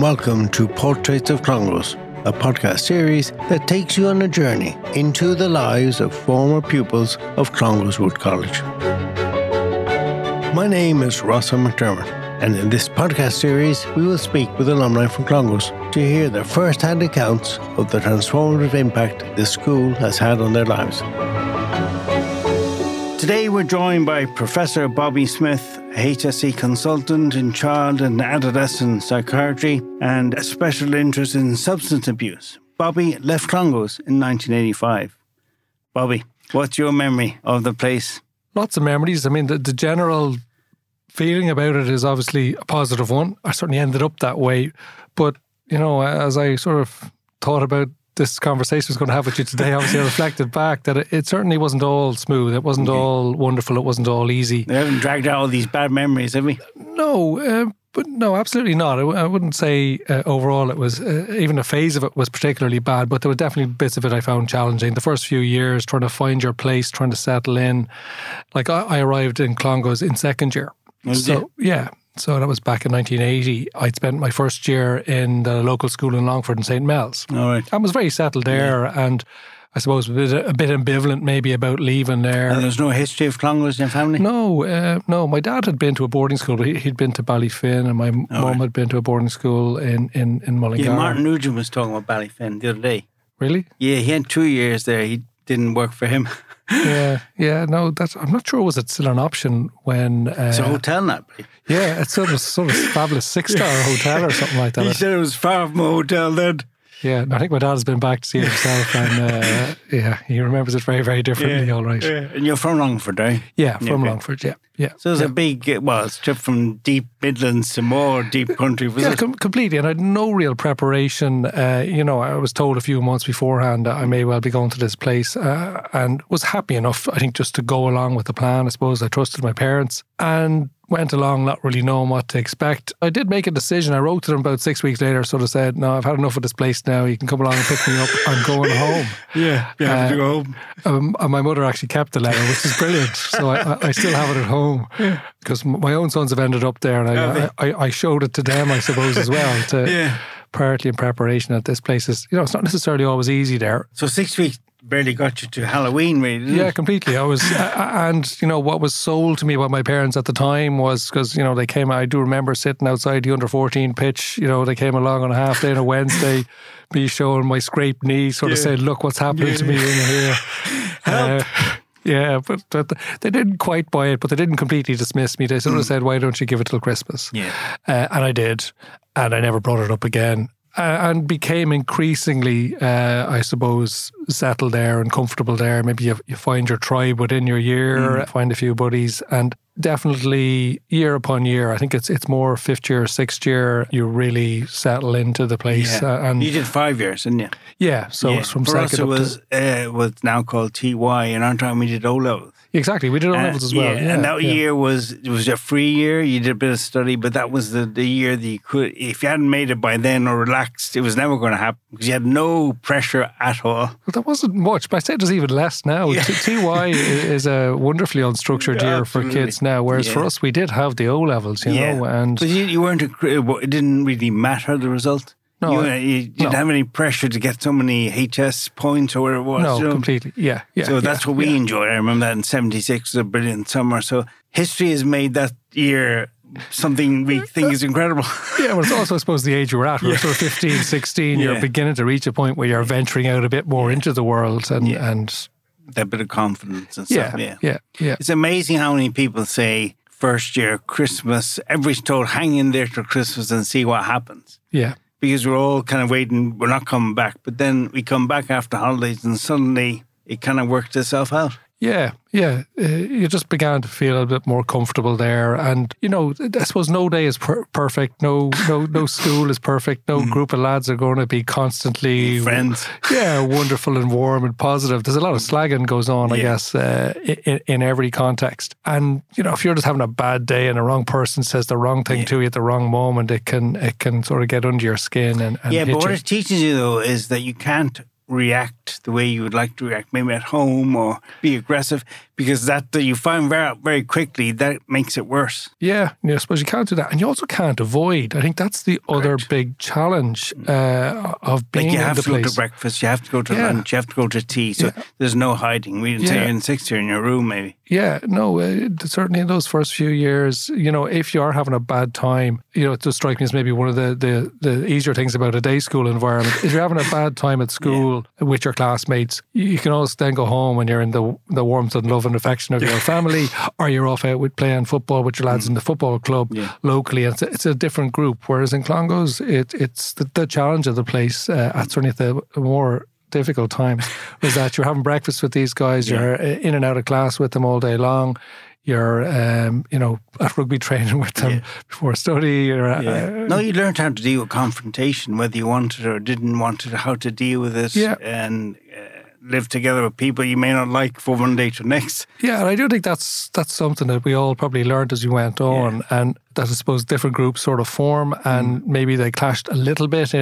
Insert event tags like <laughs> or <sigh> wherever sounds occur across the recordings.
welcome to Portraits of Clongowes, a podcast series that takes you on a journey into the lives of former pupils of Clongowes Wood College. My name is Rossa McDermott, and in this podcast series, we will speak with alumni from Clongowes to hear their first hand accounts of the transformative impact this school has had on their lives. Today, we're joined by Professor Bobby Smith, HSE consultant in child and adolescent psychiatry and a special interest in substance abuse. Bobby left Clongowes in 1985. Bobby, what's your memory of the place? lots of memories. I mean, the, the general feeling about it is obviously a positive one. I certainly ended up that way. But, you know, as I sort of thought about this conversation was going to have with you today, obviously I reflected back that it, it certainly wasn't all smooth. It wasn't all wonderful. It wasn't all easy. We haven't dragged out all these bad memories, have we? No, uh, but no, absolutely not. I, w- I wouldn't say uh, overall it was, uh, even a phase of it was particularly bad, but there were definitely bits of it I found challenging. The first few years, trying to find your place, trying to settle in. Like I, I arrived in Clongowes in second year. Was so, yeah. So that was back in 1980. I'd spent my first year in the local school in Longford and St. Mel's. All right. I was very settled there and I suppose a bit, a bit ambivalent maybe about leaving there. And there's no history of Clongowes in your family? No, uh, no. My dad had been to a boarding school. He, he'd been to Ballyfin, and my mum had been to a boarding school in in in Mullingar. Yeah, Martin Nugent was talking about Ballyfin the other day. Really? Yeah, he had two years there. He didn't work for him. <laughs> Yeah, yeah. No, that's. I'm not sure. Was it still an option when? Uh, It's a hotel now. yeah, it's sort of sort of fabulous six star <laughs> hotel or something like that. He said it was far from a hotel then. Yeah, I think my dad has been back to see it himself, and uh, <laughs> yeah, he remembers it very very differently. All right. Yeah, And you're from Longford, right? Yeah, from. Longford. Yeah, yeah. So it's yeah. a big, well, it's trip from deep Midlands to more deep country, was Yeah, it? com- completely. And I had no real preparation. Uh, you know, I was told a few months beforehand that I may well be going to this place uh, and was happy enough, I think, just to go along with the plan. I suppose I trusted my parents and went along not really knowing what to expect. I did make a decision. I wrote to them about six weeks later, sort of said, No, I've had enough of this place now. You can come along and pick me up. I'm going <laughs> home. Yeah, you have to Uh, go home. Um, and my mother actually kept the letter, which is brilliant. <laughs> So I, I- still have it at home because m- my own sons have ended up there, and I, I, I showed it to them, I suppose, as well. To <laughs> Yeah. partly in preparation that this place is, you know, it's not necessarily always easy there. So six weeks barely got you to Halloween, really, Yeah, it? completely. I was, uh, and you know, what was sold to me by my parents at the time was because you know they came. I do remember sitting outside the under fourteen pitch. You know, they came along on a half day on a Wednesday, <laughs> me showing my scraped knee, sort of Yeah. saying, "Look what's happening to me in here." <laughs> Uh, yeah, but, but they didn't quite buy it, but they didn't completely dismiss me. They sort of said, "Why don't you give it till Christmas?" Yeah. Uh, and I did, and I never brought it up again. Uh, and became increasingly, uh, I suppose, settled there and comfortable there. Maybe you, you find your tribe within your year, find a few buddies, and definitely year upon year. I think it's it's more fifth year, sixth year. You really settle into the place, Yeah. uh, and you did five years, didn't you? yeah. So yeah. it's from For us, it was uh, what's now called TY. In our time, we did O levels. Exactly. We did O levels as well. Yeah, and that yeah. year was it was a free year. You did a bit of study, but that was the, the year that you could, if you hadn't made it by then or relaxed, it was never going to happen because you had no pressure at all. Well, there wasn't much, but I'd say there's even less now. Yeah. TY <laughs> is a wonderfully unstructured Yeah, year for kids now, whereas for us, we did have the O levels, you know, and but you, you weren't. A, it didn't really matter the result. No, you, I- uh, you didn't no. have any pressure to get so many HS points or whatever it was. no, you know? completely. Yeah, yeah. So yeah, that's what we yeah. enjoyed. I remember that in '76 was a brilliant summer. So history has made that year something we think is incredible. <laughs> Yeah, well, it's also, I suppose, the age we're at. We're sort of 15, 16. You're beginning to reach a point where you're venturing out a bit more into the world. And, Yeah. and that bit of confidence and yeah, stuff. yeah, Yeah. yeah, It's amazing how many people say first year Christmas. Everybody's told hang in there till Christmas and see what happens. yeah. Because we're all kind of waiting, we're not coming back. But then we come back after holidays and suddenly it kind of worked itself out. Yeah, yeah. Uh, you just began to feel a bit more comfortable there, and you know, I suppose no day is per- perfect. No, no, no <laughs> school is perfect. No group of lads are going to be constantly Friends. <laughs> Yeah, wonderful and warm and positive. There's a lot of slagging goes on, I guess, uh, in, in every context. And you know, if you're just having a bad day and the wrong person says the wrong thing to you at the wrong moment, it can it can sort of get under your skin and, and Yeah, but what you. it teaches you though is that you can't react the way you would like to react, maybe at home or be aggressive, because that, that you find very very quickly that makes it worse. Yeah, yeah, I suppose you can't do that, and you also can't avoid. I think that's the other big challenge uh, of being like you in have to place. go to breakfast, you have to go to Yeah. lunch, you have to go to tea. So Yeah. there's no hiding. We didn't say you're in sixth year in your room, maybe. Yeah, no, uh, certainly in those first few years, you know, if you are having a bad time, you know, it does strike me as maybe one of the, the, the easier things about a day school environment. if you're having a bad time at <laughs> school with your classmates, you can always then go home when you're in the the warmth and love and affection of your <laughs> family, or you're off out with playing football with your lads in the football club Yeah. locally. And it's a, it's a different group. Whereas in Clongowes, it, it's the, the challenge of the place uh, at certainly the more difficult times was that you're having breakfast with these guys, you're uh, in and out of class with them all day long. You're, um, you know, at rugby training <laughs> with them before study. Or, uh, no, you learned how to deal with confrontation, whether you wanted or didn't want it, how to deal with it, Yeah. and uh, live together with people you may not like for one day to next. Yeah, and I do think that's that's something that we all probably learned as we went on, and that I suppose different groups sort of form, and maybe they clashed a little bit uh,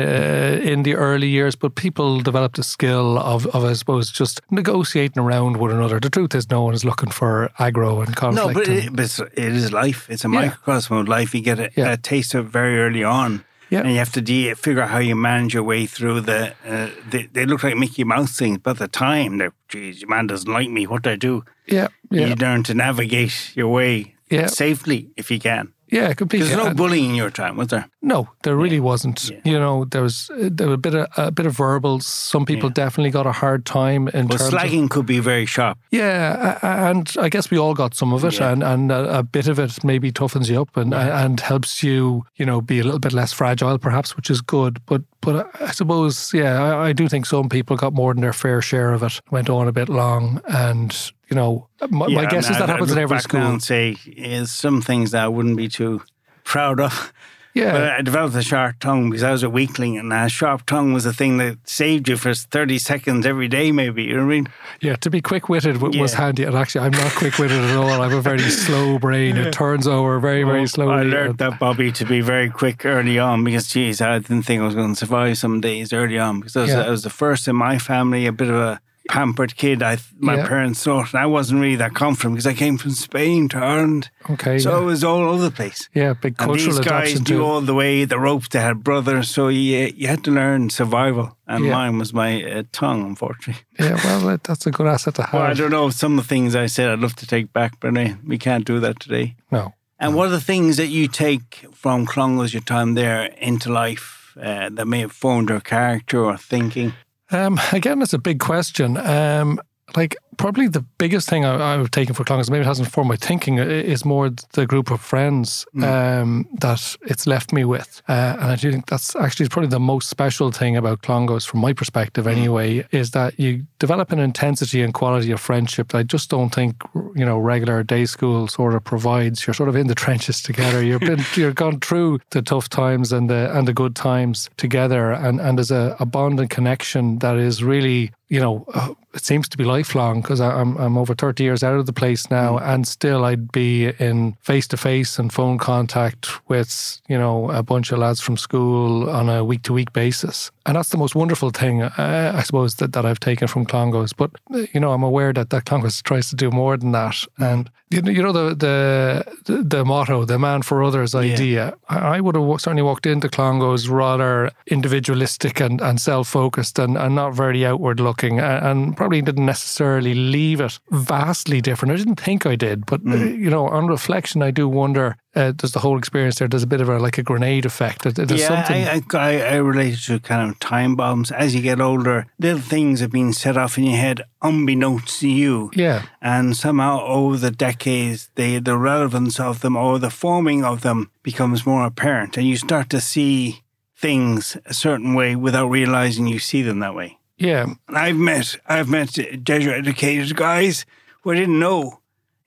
in the early years, but people developed a skill of, of I suppose just negotiating around one another. The truth is, no one is looking for aggro and conflict. No, but, and- it, but it is life. It's a Yeah. microcosm of life. You get a, Yeah. a taste of it very early on. Yeah. And you have to de- figure out how you manage your way through the. Uh, they, they look like Mickey Mouse things, but at the time, they're, geez, your man doesn't like me. What do I do? yeah, yeah, You learn to navigate your way Yeah. safely if you can. Yeah, completely. There's no And- bullying in your time, was there? No, there really wasn't. You know, there was uh, there was a bit of a bit of verbals. Some people definitely got a hard time in Well, terms of slagging could be very sharp. Yeah, and I guess we all got some of it, Yeah. and and a, a bit of it maybe toughens you up and and helps you, you know, be a little bit less fragile, perhaps, which is good. But but I suppose, yeah, I, I do think some people got more than their fair share of it. Went on a bit long, and you know, my, my Yeah, guess and is that I- I happens in every school. and say is some things that I wouldn't be too proud of. Yeah, But I developed a sharp tongue because I was a weakling, and a sharp tongue was the thing that saved you for thirty seconds every day, maybe. You know what I mean? yeah. To be quick witted w- was handy, and actually, I'm not quick witted at all. I have a very <laughs> slow brain. It turns over very very slowly. I learned that, Bobby, to be very quick early on because, geez, I didn't think I was going to survive some days early on because I was, Yeah. I was the first in my family, a bit of a pampered kid. I my Yeah. parents thought, and I wasn't really that confident because I came from Spain to Ireland, Okay, so yeah. I was all over the place. yeah, big And cultural these guys knew too. all the way, the ropes. They had brothers, so you you had to learn survival, and Yeah. mine was my uh, tongue, unfortunately. Yeah, well, that's a good asset to have. <laughs> Well, I don't know some of the things I said I'd love to take back, but uh, we can't do that today. no. And what are the things that you take from Clongowes, your time there, into life uh, that may have formed your character or thinking? Um, again, that's a big question. Um, like probably the biggest thing I, I've taken for Clongowes, maybe it hasn't formed my thinking, is more the group of friends um, that it's left me with. Uh, and I do think that's actually probably the most special thing about Clongowes, from my perspective anyway, is that you develop an intensity and quality of friendship that I just don't think you know regular day school sort of provides. You're sort of in the <laughs> trenches together. You've been <laughs> you've gone through the tough times and the and the good times together, and and there's a, a bond and connection that is really you know uh, it seems to be lifelong because I'm I'm over 30 years out of the place now, and still I'd be in face to face and phone contact with you know a bunch of lads from school on a week to week basis, and that's the most wonderful thing uh, I suppose that, that I've taken from Clongowes. But you know I'm aware that that Clongowes tries to do more than that, and you know, you know the the the motto, the man for others idea. I, I would have certainly walked into Clongowes rather individualistic and, and self focused and, and not very outward looking, and, and probably didn't necessarily leave it vastly different. I didn't think I did, but uh, you know, on reflection, I do wonder. Uh, does the whole experience there? There's a bit of a like a grenade effect. There- There's yeah, something. I, I, I, relate to kind of time bombs. As you get older, little things have been set off in your head unbeknownst to you. yeah, And somehow over the decades, they, the relevance of them or the forming of them becomes more apparent. And you start to see things a certain way without realizing you see them that way. Yeah, And I've met I've met Jesuit educated guys who I didn't know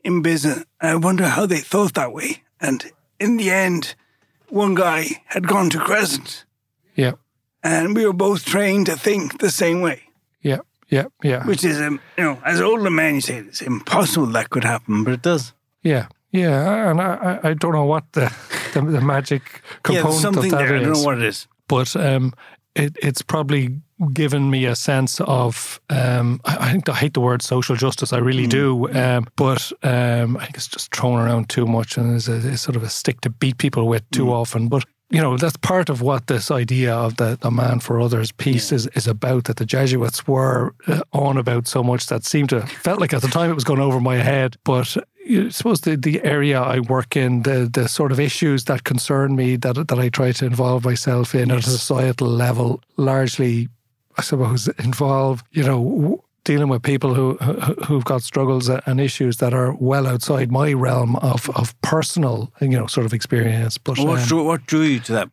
in business. And I wonder how they thought that way. And in the end, one guy had gone to Crescent, yeah, and we were both trained to think the same way. yeah, yeah, yeah. Which is, um, you know, as older men, you say it's impossible that could happen, but it does. Yeah, yeah, and I, I don't know what the the, the magic component something of that there. I don't know what it is. but um, it, it's probably given me a sense of um, I, I, think I hate the word social justice. I really mm. do, um, but um, I think it's just thrown around too much and is a, sort of a stick to beat people with too mm. often. But you know that's part of what this idea of the, the man for others piece yeah. is, is about that the Jesuits were uh, on about so much that seemed to felt like at the time it was going over my head but I suppose the, the area I work in, the the sort of issues that concern me that that I try to involve myself in yes. at a societal level, largely, I suppose, involve you know dealing with people who who've got struggles and issues that are well outside my realm of of personal you know sort of experience. But what, um, drew, what drew you to that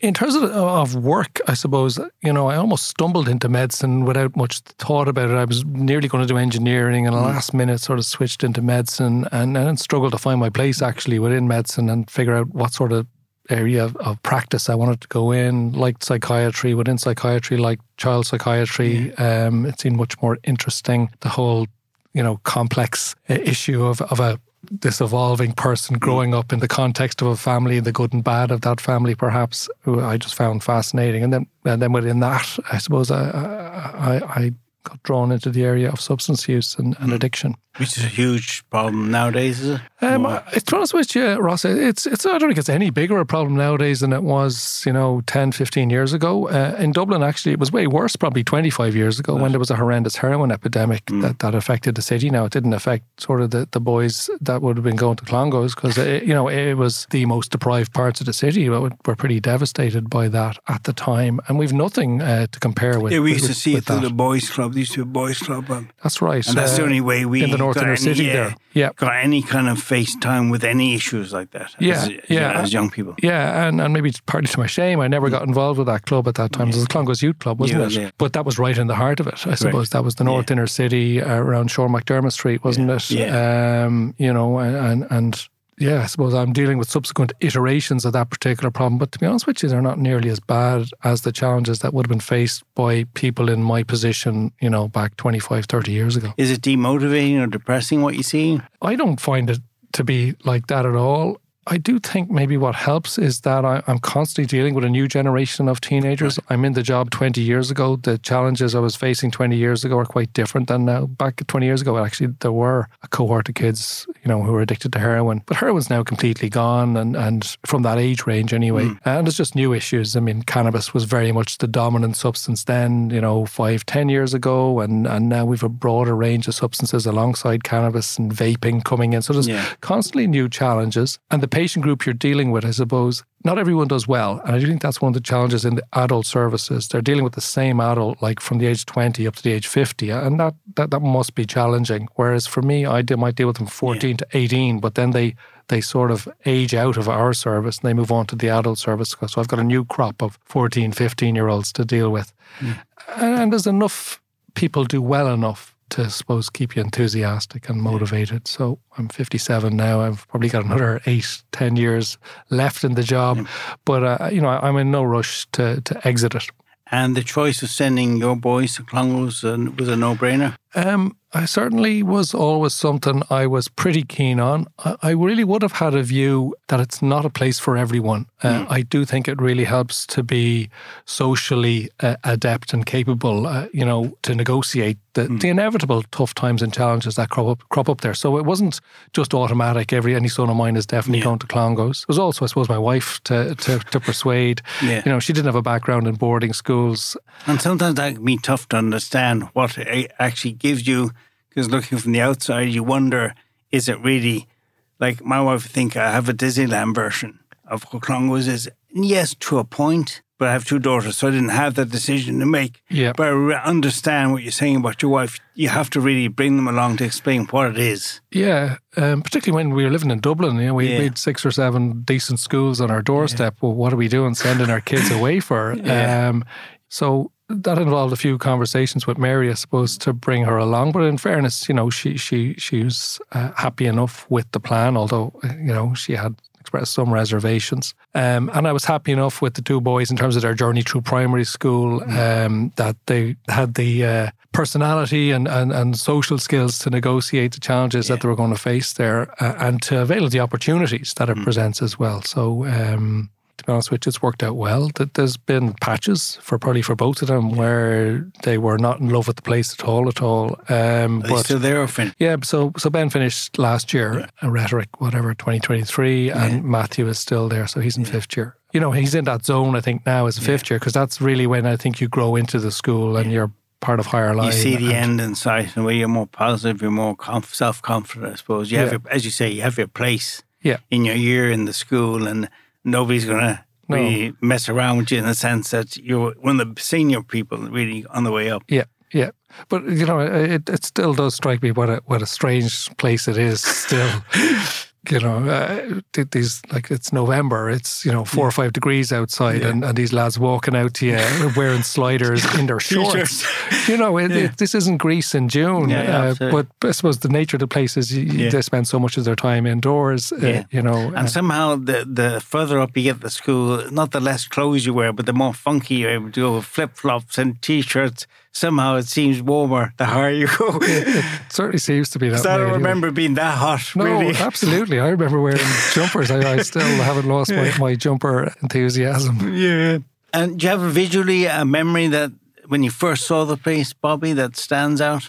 in terms of, of work, I suppose, you know, I almost stumbled into medicine without much thought about it. I was nearly going to do engineering and mm. last minute sort of switched into medicine and then struggled to find my place actually within medicine and figure out what sort of area of, of practice I wanted to go in, like psychiatry, within psychiatry, like child psychiatry. Yeah. Um, it seemed much more interesting. The whole, you know, complex uh, issue of, of a this evolving person growing up in the context of a family, the good and bad of that family, perhaps, who I just found fascinating. And then, and then within that, I suppose I, I, I got drawn into the area of substance use and, and hmm. addiction. Which is a huge problem nowadays, is it? Um, to be honest with you, Ross, it's, it's, I don't think it's any bigger a problem nowadays than it was, you know, 10, 15 years ago. Uh, in Dublin, actually, it was way worse probably 25 years ago right. when there was a horrendous heroin epidemic mm. that, that affected the city. Now, it didn't affect sort of the, the boys that would have been going to Clongowes because, you know, it was the most deprived parts of the city. We were pretty devastated by that at the time. And we've nothing uh, to compare with. Yeah, we used with, to see it through the boys' club. There used to a boys' club. And, that's right. And that's uh, the only way we in the north inner city yeah, there. Yeah. Got any kind of face time with any issues like that yeah, as, yeah. as young people. Yeah, and, and maybe it's partly to my shame, I never got involved with that club at that time. Yeah. It was the Clongowes Youth Club, wasn't yeah, it? Yeah. But that was right in the heart of it, I suppose. Right. That was the North Inner City uh, around Sean McDermott Street, wasn't it? Yeah. Um, you know, and, and yeah, I suppose I'm dealing with subsequent iterations of that particular problem. But to be honest with you, they're not nearly as bad as the challenges that would have been faced by people in my position, you know, back 25, 30 years ago. Is it demotivating or depressing what you see? I don't find it to be like that at all. I do think maybe what helps is that I, am constantly dealing with a new generation of teenagers. Right. I'm in the job 20 years ago. The challenges I was facing 20 years ago are quite different than now. Back 20 years ago, actually, there were a cohort of kids, you know, who were addicted to heroin, but heroin's now completely gone, and and from that age range anyway. Mm. And it's just new issues. I mean, cannabis was very much the dominant substance then, you know, five, ten years ago, and and now we've a broader range of substances alongside cannabis and vaping coming in. So there's yeah. constantly new challenges, and the patient group you're dealing with, I suppose, not everyone does well. And I do think that's one of the challenges in the adult services. They're dealing with the same adult, like from the age 20 up to the age 50. And that, that, that must be challenging. Whereas for me, I might deal with them 14 yeah. to 18, but then they, they sort of age out of our service and they move on to the adult service. So I've got a new crop of 14, 15 year olds to deal with. Mm. And there's enough people do well enough to I suppose keep you enthusiastic and motivated. So I'm 57 now. I've probably got another eight, ten years left in the job, but uh, you know I'm in no rush to to exit it. And the choice of sending your boys to Clongowes uh, was a no-brainer. Um, I certainly was always something I was pretty keen on. I really would have had a view that it's not a place for everyone. Uh, mm. I do think it really helps to be socially uh, adept and capable, uh, you know, to negotiate the, mm. the, inevitable tough times and challenges that crop up, crop up there. So it wasn't just automatic. Every any son of mine is definitely yeah. going to Clongowes. It was also, I suppose, my wife to to, to persuade. yeah. You know, she didn't have a background in boarding schools, and sometimes that can be tough to understand what actually gives you because looking from the outside, you wonder, is it really like my wife think I have a Disneyland version of Clongowes is yes to a point, but I have two daughters, so I didn't have that decision to make. Yeah. But I understand what you're saying about your wife. You have to really bring them along to explain what it is. Yeah, um, particularly when we were living in Dublin, you know, we, yeah. had six or seven decent schools on our doorstep. Yeah. Well, what are we doing sending our kids away for? <laughs> yeah. Um, so that involved a few conversations with Mary, I suppose, to bring her along. But in fairness, you know, she she she was uh, happy enough with the plan, although you know she had expressed some reservations. Um, and I was happy enough with the two boys in terms of their journey through primary school mm. um, that they had the uh, personality and, and, and social skills to negotiate the challenges yeah. that they were going to face there uh, and to avail of the opportunities that it mm. presents as well. So. Um, to be honest with you, it's worked out well. That there's been patches for probably for both of them where they were not in love with the place at all, at all. Um, Are they still there, or fin- yeah, so so Ben finished last year, Yeah. a rhetoric, whatever, 2023, and Matthew is still there, so he's in fifth year. You know, he's in that zone, I think, now as a fifth year, because that's really when I think you grow into the school and you're part of higher line. you see the end in sight, and where you're more positive, you're more conf- self confident. I suppose you have, Yeah. your, as you say, you have your place Yeah. in your year in the school, and nobody's gonna No. really mess around with you in the sense that you're one of the senior people, really on the way up. Yeah, yeah. But you know, it, it still does strike me what a what a strange place it is. Still, <laughs> you know, uh, these like it's November. It's you know four or five degrees outside, and, and these lads walking out to you <laughs> wearing sliders in their shorts. you know, it, it, this isn't Greece in June. Yeah, yeah, uh, but I suppose the nature of the place is you, you- Yeah. they spend so much of their time indoors. Uh, Yeah. You know, And somehow, the the further up you get the school, not the less clothes you wear, but the more funky you're able to go with flip flops and t shirts. Somehow it seems warmer the higher you go. <laughs> it certainly seems to be that. I don't anyway. remember being that hot, No, really. <laughs> absolutely. I remember wearing jumpers. I, I still <laughs> haven't lost my, my jumper enthusiasm. Yeah. And do you have a visually a memory that when you first saw the place, Bobby, that stands out?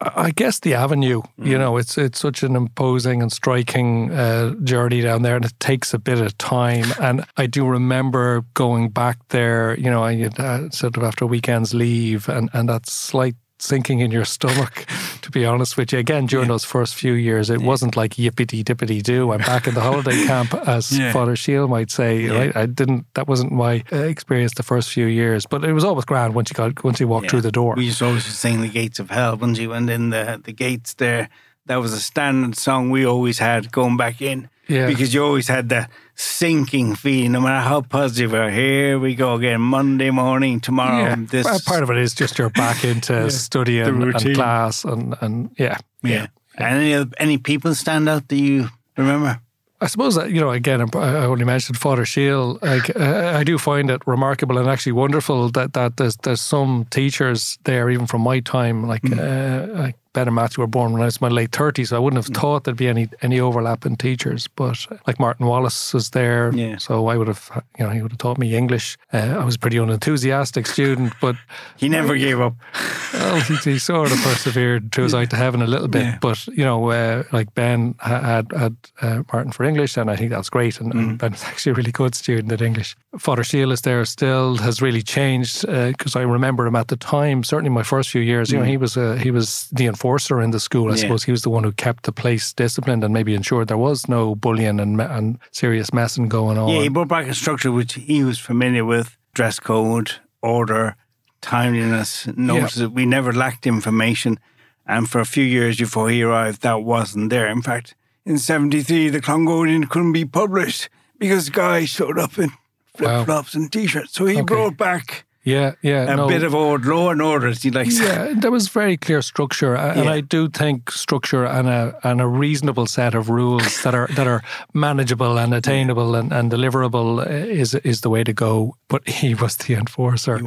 I guess the avenue, you know, it's it's such an imposing and striking uh, journey down there, and it takes a bit of time. And I do remember going back there, you know, I uh, sort of after weekend's leave, and and that slight sinking in your stomach. <laughs> To be honest with you, again during those first few years, it wasn't like yippity dippity do. I'm back in the holiday <laughs> camp, as Yeah. Father Shield might say. Right? I didn't. That wasn't my uh, experience the first few years, but it was always grand once you got once you walked Yeah. through the door. We used to always sing the gates of hell. Once you went in the, the gates there, that was a standard song we always had going back in. Yeah. Because you always had that sinking feeling, no matter how positive you are. Here we go again, Monday morning, tomorrow. Yeah, This Well, part of it is just you're back into <laughs> studying The and class and, and yeah. yeah. And any other- any people stand out that you remember? I suppose that, you know, again, I I only mentioned Father Shield. Like, uh, I do find it remarkable and actually wonderful that, that there's there's some teachers there, even from my time, like, Mm. uh, like And Matthew were born when I was in my late 30s, so I wouldn't have Mm. thought there'd be any any overlap in teachers. But like Martin Wallace was there, Yeah. so I would have, you know, he would have taught me English. Uh, I was a pretty unenthusiastic student, but <laughs> He never gave up. <laughs> Well, he, he sort of persevered to his out to heaven a little bit, Yeah. but you know, uh, like Ben had had uh, Martin for English, and I think that's great. And, Mm. and Ben was <laughs> actually a really good student at English. Father Shield is there still has really changed because I remember him at the time. Certainly, my first few years, you know, he was uh, he was the enforcer in the school. I. Yeah. suppose he was the one who kept the place disciplined and maybe ensured there was no bullying and and serious messing going on. Yeah, he brought back a structure which he was familiar with dress code, order, timeliness. Notice that we never lacked information. And for a few years before he arrived, that wasn't there. In fact, in 73, the Clongonian couldn't be published because guys showed up in flip flops and t shirts. So he brought back yeah, yeah. a no. bit of old law and order, as he likes Yeah, there was very clear structure, and Yeah. I do think structure and a and a reasonable set of rules that are that are manageable and attainable and, and deliverable uh, is is the way to go. But <laughs> he was the enforcer.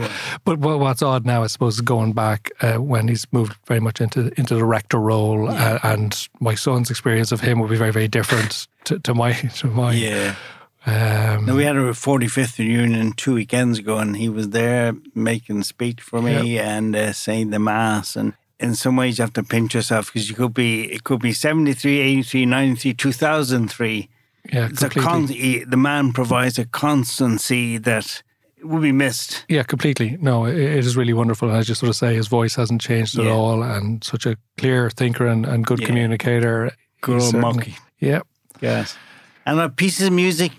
But what's odd now, I suppose, is going back uh, when he's moved very much into into the rector role, uh, and my son's experience of him will be very very different to, to my <laughs> to mine. Yeah. Um, we had a 45th reunion two weekends ago, and he was there making a speech for me and uh, saying the mass. And in some ways, you have to pinch yourself because you could be it could be 73, 83, 93, 2003. yeah, It's a completely. con- he, the man provides a constancy that will be missed. Yeah, completely. No, it, it is really wonderful. And I just sort of say his voice hasn't changed at all and such a clear thinker and, and good Yeah. communicator. Good old monkey. Yeah. Yes. And are pieces of music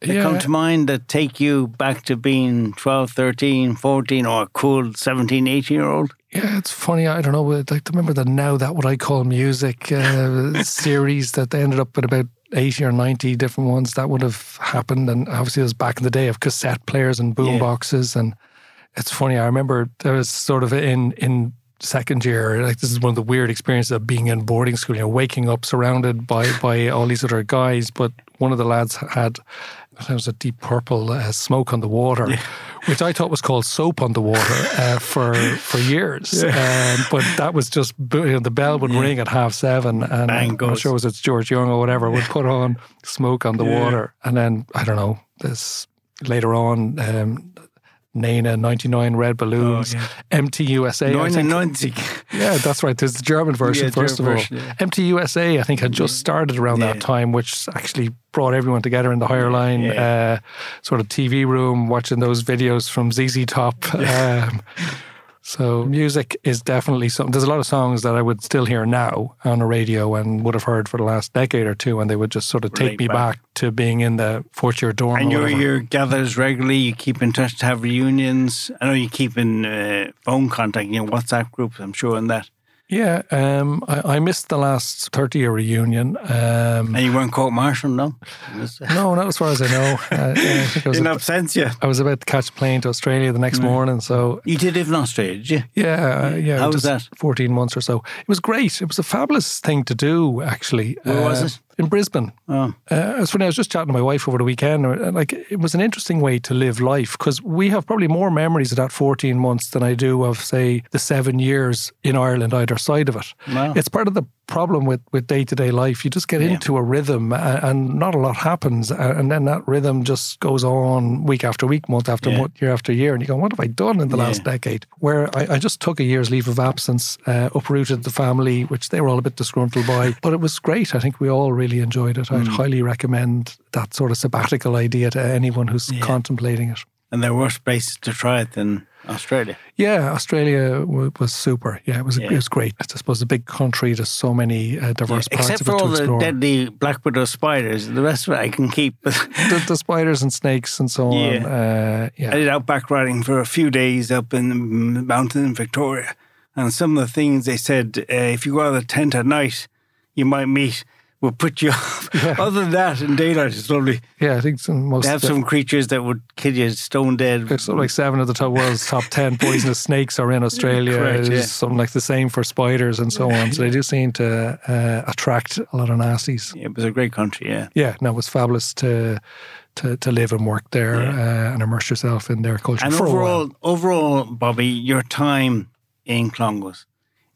that Yeah. come to mind that take you back to being 12, 13, 14, or a cool 17, 18 year old? Yeah, it's funny. I don't know. Like to remember the Now That What I Call Music uh, <laughs> series that they ended up with about 80 or 90 different ones that would have happened. And obviously, it was back in the day of cassette players and boom Yeah. boxes. And it's funny. I remember there was sort of in, in second year, like this is one of the weird experiences of being in boarding school. You know, waking up surrounded by by all these other guys, but one of the lads had there was a deep purple uh, smoke on the water, yeah. which I thought was called soap on the water uh, for for years. Yeah. Um, but that was just you know, the bell would yeah. ring at half seven, and Bang I'm not sure was it George Young or whatever would put on smoke on the water, and then I don't know this later on. Um, Nena 99 Red Balloons, oh, yeah. MT USA. 99. yeah, that's right. There's the German version, yeah, first German of all. Version, yeah. MT USA, I think, had just started around that time, which actually brought everyone together in the higher line uh, sort of TV room, watching those videos from ZZ Top. Um, so music is definitely something. There's a lot of songs that I would still hear now on the radio and would have heard for the last decade or two, and they would just sort of take me back. back. to being in the fourth year dorm. And you're, you're gathers regularly. You keep in touch to have reunions. I know you keep in uh, phone contact, you know, WhatsApp groups. I'm sure in that. Yeah, um, I, I, missed the last 30 year reunion. Um, and you weren't court martial, no? <laughs> no, not as far as I know. <laughs> Uh, I think I was In a, absentia. I was about to catch a plane to Australia the next morning. So You did live in Australia, did you? Yeah, uh, yeah. How was that? 14 months or so. It was great. It was a fabulous thing to do, actually. Where uh, was it? In Brisbane. Oh. Uh, it's funny. I was just chatting to my wife over the weekend. Uh, like it was an interesting way to live life because we have probably more memories of that 14 months than I do of say the seven years in Ireland either side of it. Wow. It's part of the problem with with day to day life. You just get yeah. into a rhythm, and, and, not a lot happens, and then that rhythm just goes on week after week, month after yeah. month, year after year, and you go, "What have I done in the yeah. last decade?" Where I, I, just took a year's leave of absence, uh, uprooted the family, which they were all a bit disgruntled by, <laughs> but it was great. I think we all really enjoyed it. I'd mm. highly recommend that sort of sabbatical idea to anyone who's contemplating it. And there are worse places to try it than Australia. Yeah, Australia w- was super. Yeah, it was yeah. it was great. I suppose a big country. There's so many uh, diverse yeah, parts Except for all the deadly black widow spiders, the rest of it I can keep. <laughs> the, the, spiders and snakes and so yeah. on. Uh, yeah, I did outback riding for a few days up in the mountain in Victoria, and some of the things they said, uh, if you go out of the tent at night, you might meet will put you <laughs> off. Yeah. Other than that, in daylight, it's lovely. Yeah, I think some most. They have some creatures that would kill you stone dead. There's something like seven of the top world's top <laughs> ten poisonous snakes are in Australia. Correct, yeah. Something like the same for spiders and so on. So they do seem to uh, attract a lot of nasties. Yeah, it was a great country. Yeah. Yeah, no, it was fabulous to. To, to live and work there yeah. uh, and immerse yourself in their culture. And overall, overall, Bobby, your time in Clongowes,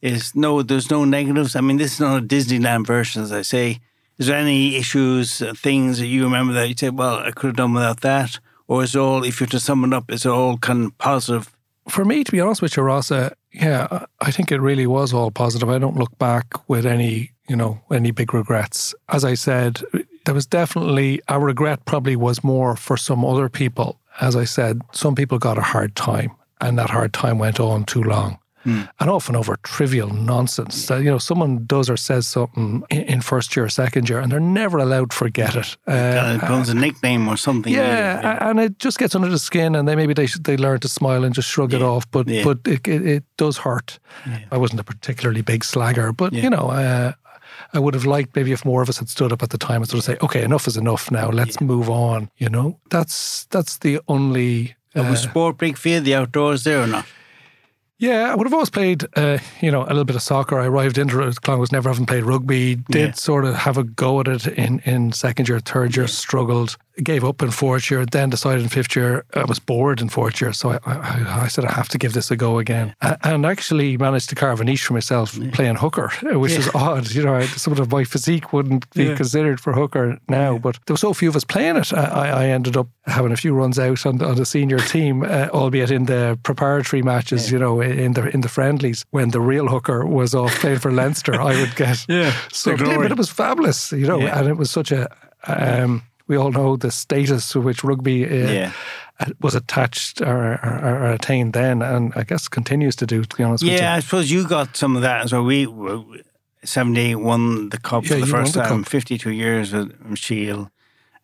is no, there's no negatives. I mean, this is not a Disneyland version, as I say. Is there any issues, uh, things that you remember that you say, well, I could have done without that? Or is it all, if you're to sum it up, is it all kind of positive? For me, to be honest with you, Rossa, yeah, I think it really was all positive. I don't look back with any, you know, any big regrets. As I said, there was definitely a regret, probably was more for some other people. As I said, some people got a hard time, and that hard time went on too long mm. and often over trivial nonsense. That, you know, someone does or says something in, first year or second year, and they're never allowed to forget it. Uh, it becomes a nickname or something. Yeah, yeah, and it just gets under the skin, and they maybe they they learn to smile and just shrug yeah. it off. But yeah. but it, it, it, does hurt. I wasn't a particularly big slagger, but you know. Uh, I would have liked maybe if more of us had stood up at the time and sort of say, "Okay, enough is enough now. Let's move on." You know, that's that's the only. Uh, was sport big for you, the outdoors there or not? Yeah, I would have always played, uh, you know, a little bit of soccer. I arrived into it, was never having played rugby. Did yeah. sort of have a go at it in, in second year, third year, struggled gave up in fourth year, then decided in fifth year I was bored in fourth year, so I, I, I said I have to give this a go again, and actually managed to carve a niche for myself yeah. playing hooker, <laughs> which yeah. is odd. You know, some of my physique wouldn't be considered for hooker now, but there were so few of us playing it. I, I ended up having a few runs out on, on the senior team, uh, albeit in the preparatory matches. You know, in the in the friendlies when the real hooker was off playing for Leinster, I would get <laughs> yeah, so but it was fabulous. You know, and it was such a um, we all know the status to which rugby uh, yeah. was attached or, or, or, attained then, and I guess continues to do. To be honest, yeah, I suppose you got some of that as well. We seventy won the cup yeah, for the first time, fifty two years with Shield.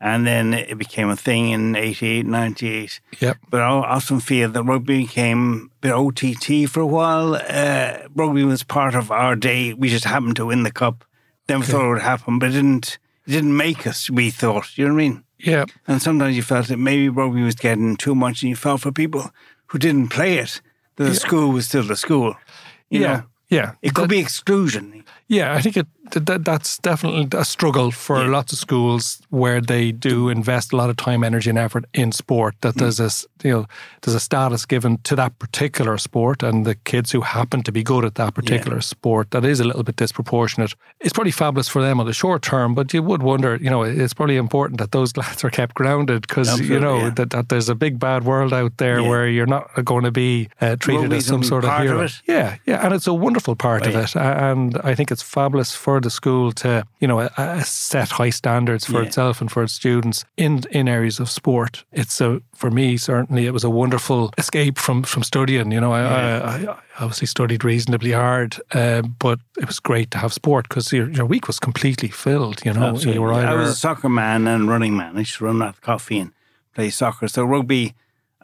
And then it became a thing in 88, 98. Yep. But I often feel that rugby became a bit OTT for a while. Uh, rugby was part of our day. We just happened to win the cup. Never okay. thought it would happen, but it didn't it didn't make us, we thought. You know what I mean? Yeah. And sometimes you felt that maybe rugby was getting too much and you felt for people who didn't play it, that the yeah. school was still the school. You yeah, know? yeah. It could That- be exclusion. Yeah, I think it that, that's definitely a struggle for Yeah. lots of schools where they do invest a lot of time, energy, and effort in sport. That there's Mm. this, you know, there's a status given to that particular sport, and the kids who happen to be good at that particular sport that is a little bit disproportionate. It's probably fabulous for them on the short term, but you would wonder, you know, it's probably important that those <laughs> lads are kept grounded because you know yeah. that, that there's a big bad world out there Yeah. where you're not going to be uh, treated Rugby as some sort of of hero. it. Yeah, yeah, and it's a wonderful part of it, and I think it's fabulous for the school to, you know, uh, uh, set high standards for Yeah. itself and for its students in in areas of sport. It's a for me certainly it was a wonderful escape from from studying. You know, I, I, I obviously studied reasonably hard, uh, but it was great to have sport because your your week was completely filled. You know, you. I was a soccer man and running man. I used to run out coffee and play soccer. So rugby,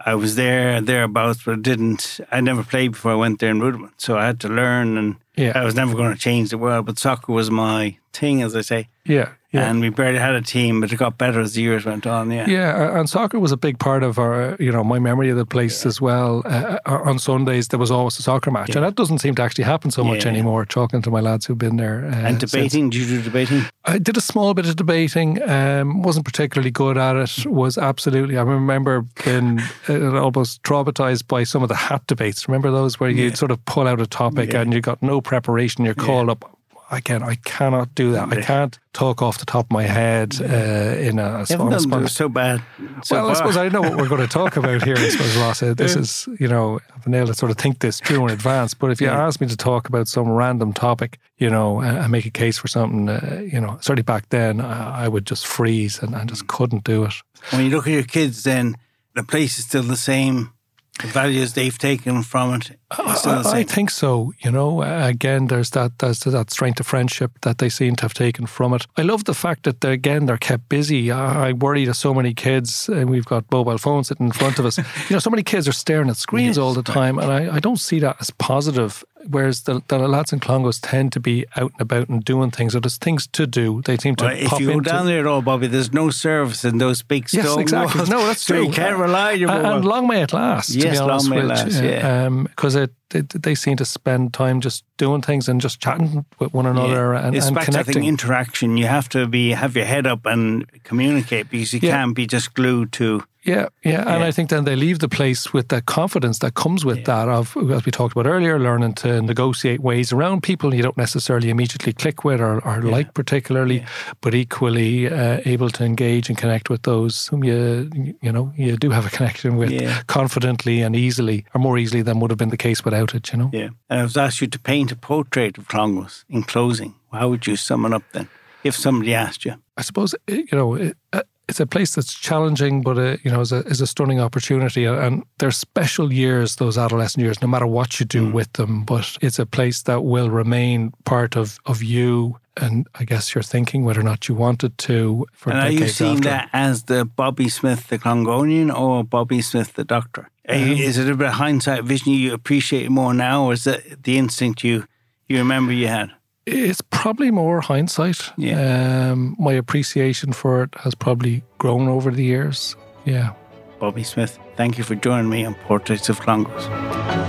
I was there thereabouts, but I didn't. I never played before I went there in rudiment, so I had to learn. And Yeah. I was never going to change the world. But soccer was my thing, as I say. yeah, yeah. And we barely had a team, but it got better as the years went on. Yeah. Yeah, and soccer was a big part of our, you know, my memory of the place as well. Uh, on Sundays, there was always a soccer match, and that doesn't seem to actually happen so much anymore. Talking to my lads who've been there, uh, And since- debating, did you do debating? I did a small bit of debating. Um, wasn't particularly good at it. Was absolutely. I remember being uh, almost traumatized by some of the hat debates. Remember those where you sort of pull out a topic Yeah. and you got no preparation. You're called up. Again, I cannot do that. I can't talk off the top of my head uh, in a, haven't done spon- so bad. So well, I suppose I know what we're going to talk about here. I suppose, Ross. <laughs> This is, you know, I've been able to sort of think this through in advance. But if you Yeah. ask me to talk about some random topic, you know, and and make a case for something, uh, you know, certainly back then, I, I would just freeze and I just couldn't do it. When you look at your kids, then the place is still the same. The values they've taken from it. I, I think so. You know, Uh, again, there's that there's that strength of friendship that they seem to have taken from it. I love the fact that they're, again they're kept busy. I, I worry that so many kids, and we've got mobile phones sitting in front of us. <laughs> you know, so many kids are staring at screens Yes, all the time, and I, I don't see that as positive. Whereas the, the lads in Clongowes tend to be out and about and doing things, So there's things to do. They seem to Well, if you go down there at all, Bobby, there's no service in those big Yes, exactly. walls. No, that's so true. You can't rely on your and, and long may it last. Yes, long may it last, yeah. Um, because it, it they seem to spend time just doing things and just chatting with one another and, it's and back to that connecting. interaction. You have to be have your head up and communicate because you Yeah. can't be just glued to. Yeah, yeah, and Yeah. I think then they leave the place with that confidence that comes with that of, as we talked about earlier, learning to negotiate ways around people you don't necessarily immediately click with or, or like particularly, but equally uh, able to engage and connect with those whom you you know you do have a connection with Yeah. confidently and easily, or more easily than would have been the case without it. You know. Yeah. And I was asked you to paint a portrait of Clongowes in closing. How would you sum it up then? If somebody asked you. I suppose eh, you know it, uh, it's a place that's challenging, but uh, you know is a is a stunning opportunity, and- they're special years, those adolescent years, no matter what you do with them. But it's a place that will remain part of of you, and I guess you're thinking whether or not you wanted to for And are you seeing after. that as the Bobby Smith, the Clongonian, or Bobby Smith, the doctor? You- is it a bit of hindsight vision you appreciate it more now, or is it the instinct you you remember you had? It's probably more hindsight. Yeah. Um, my appreciation for it has probably grown over the years. Yeah. Bobby Smith, thank you for joining me on Portraits of Clongowes.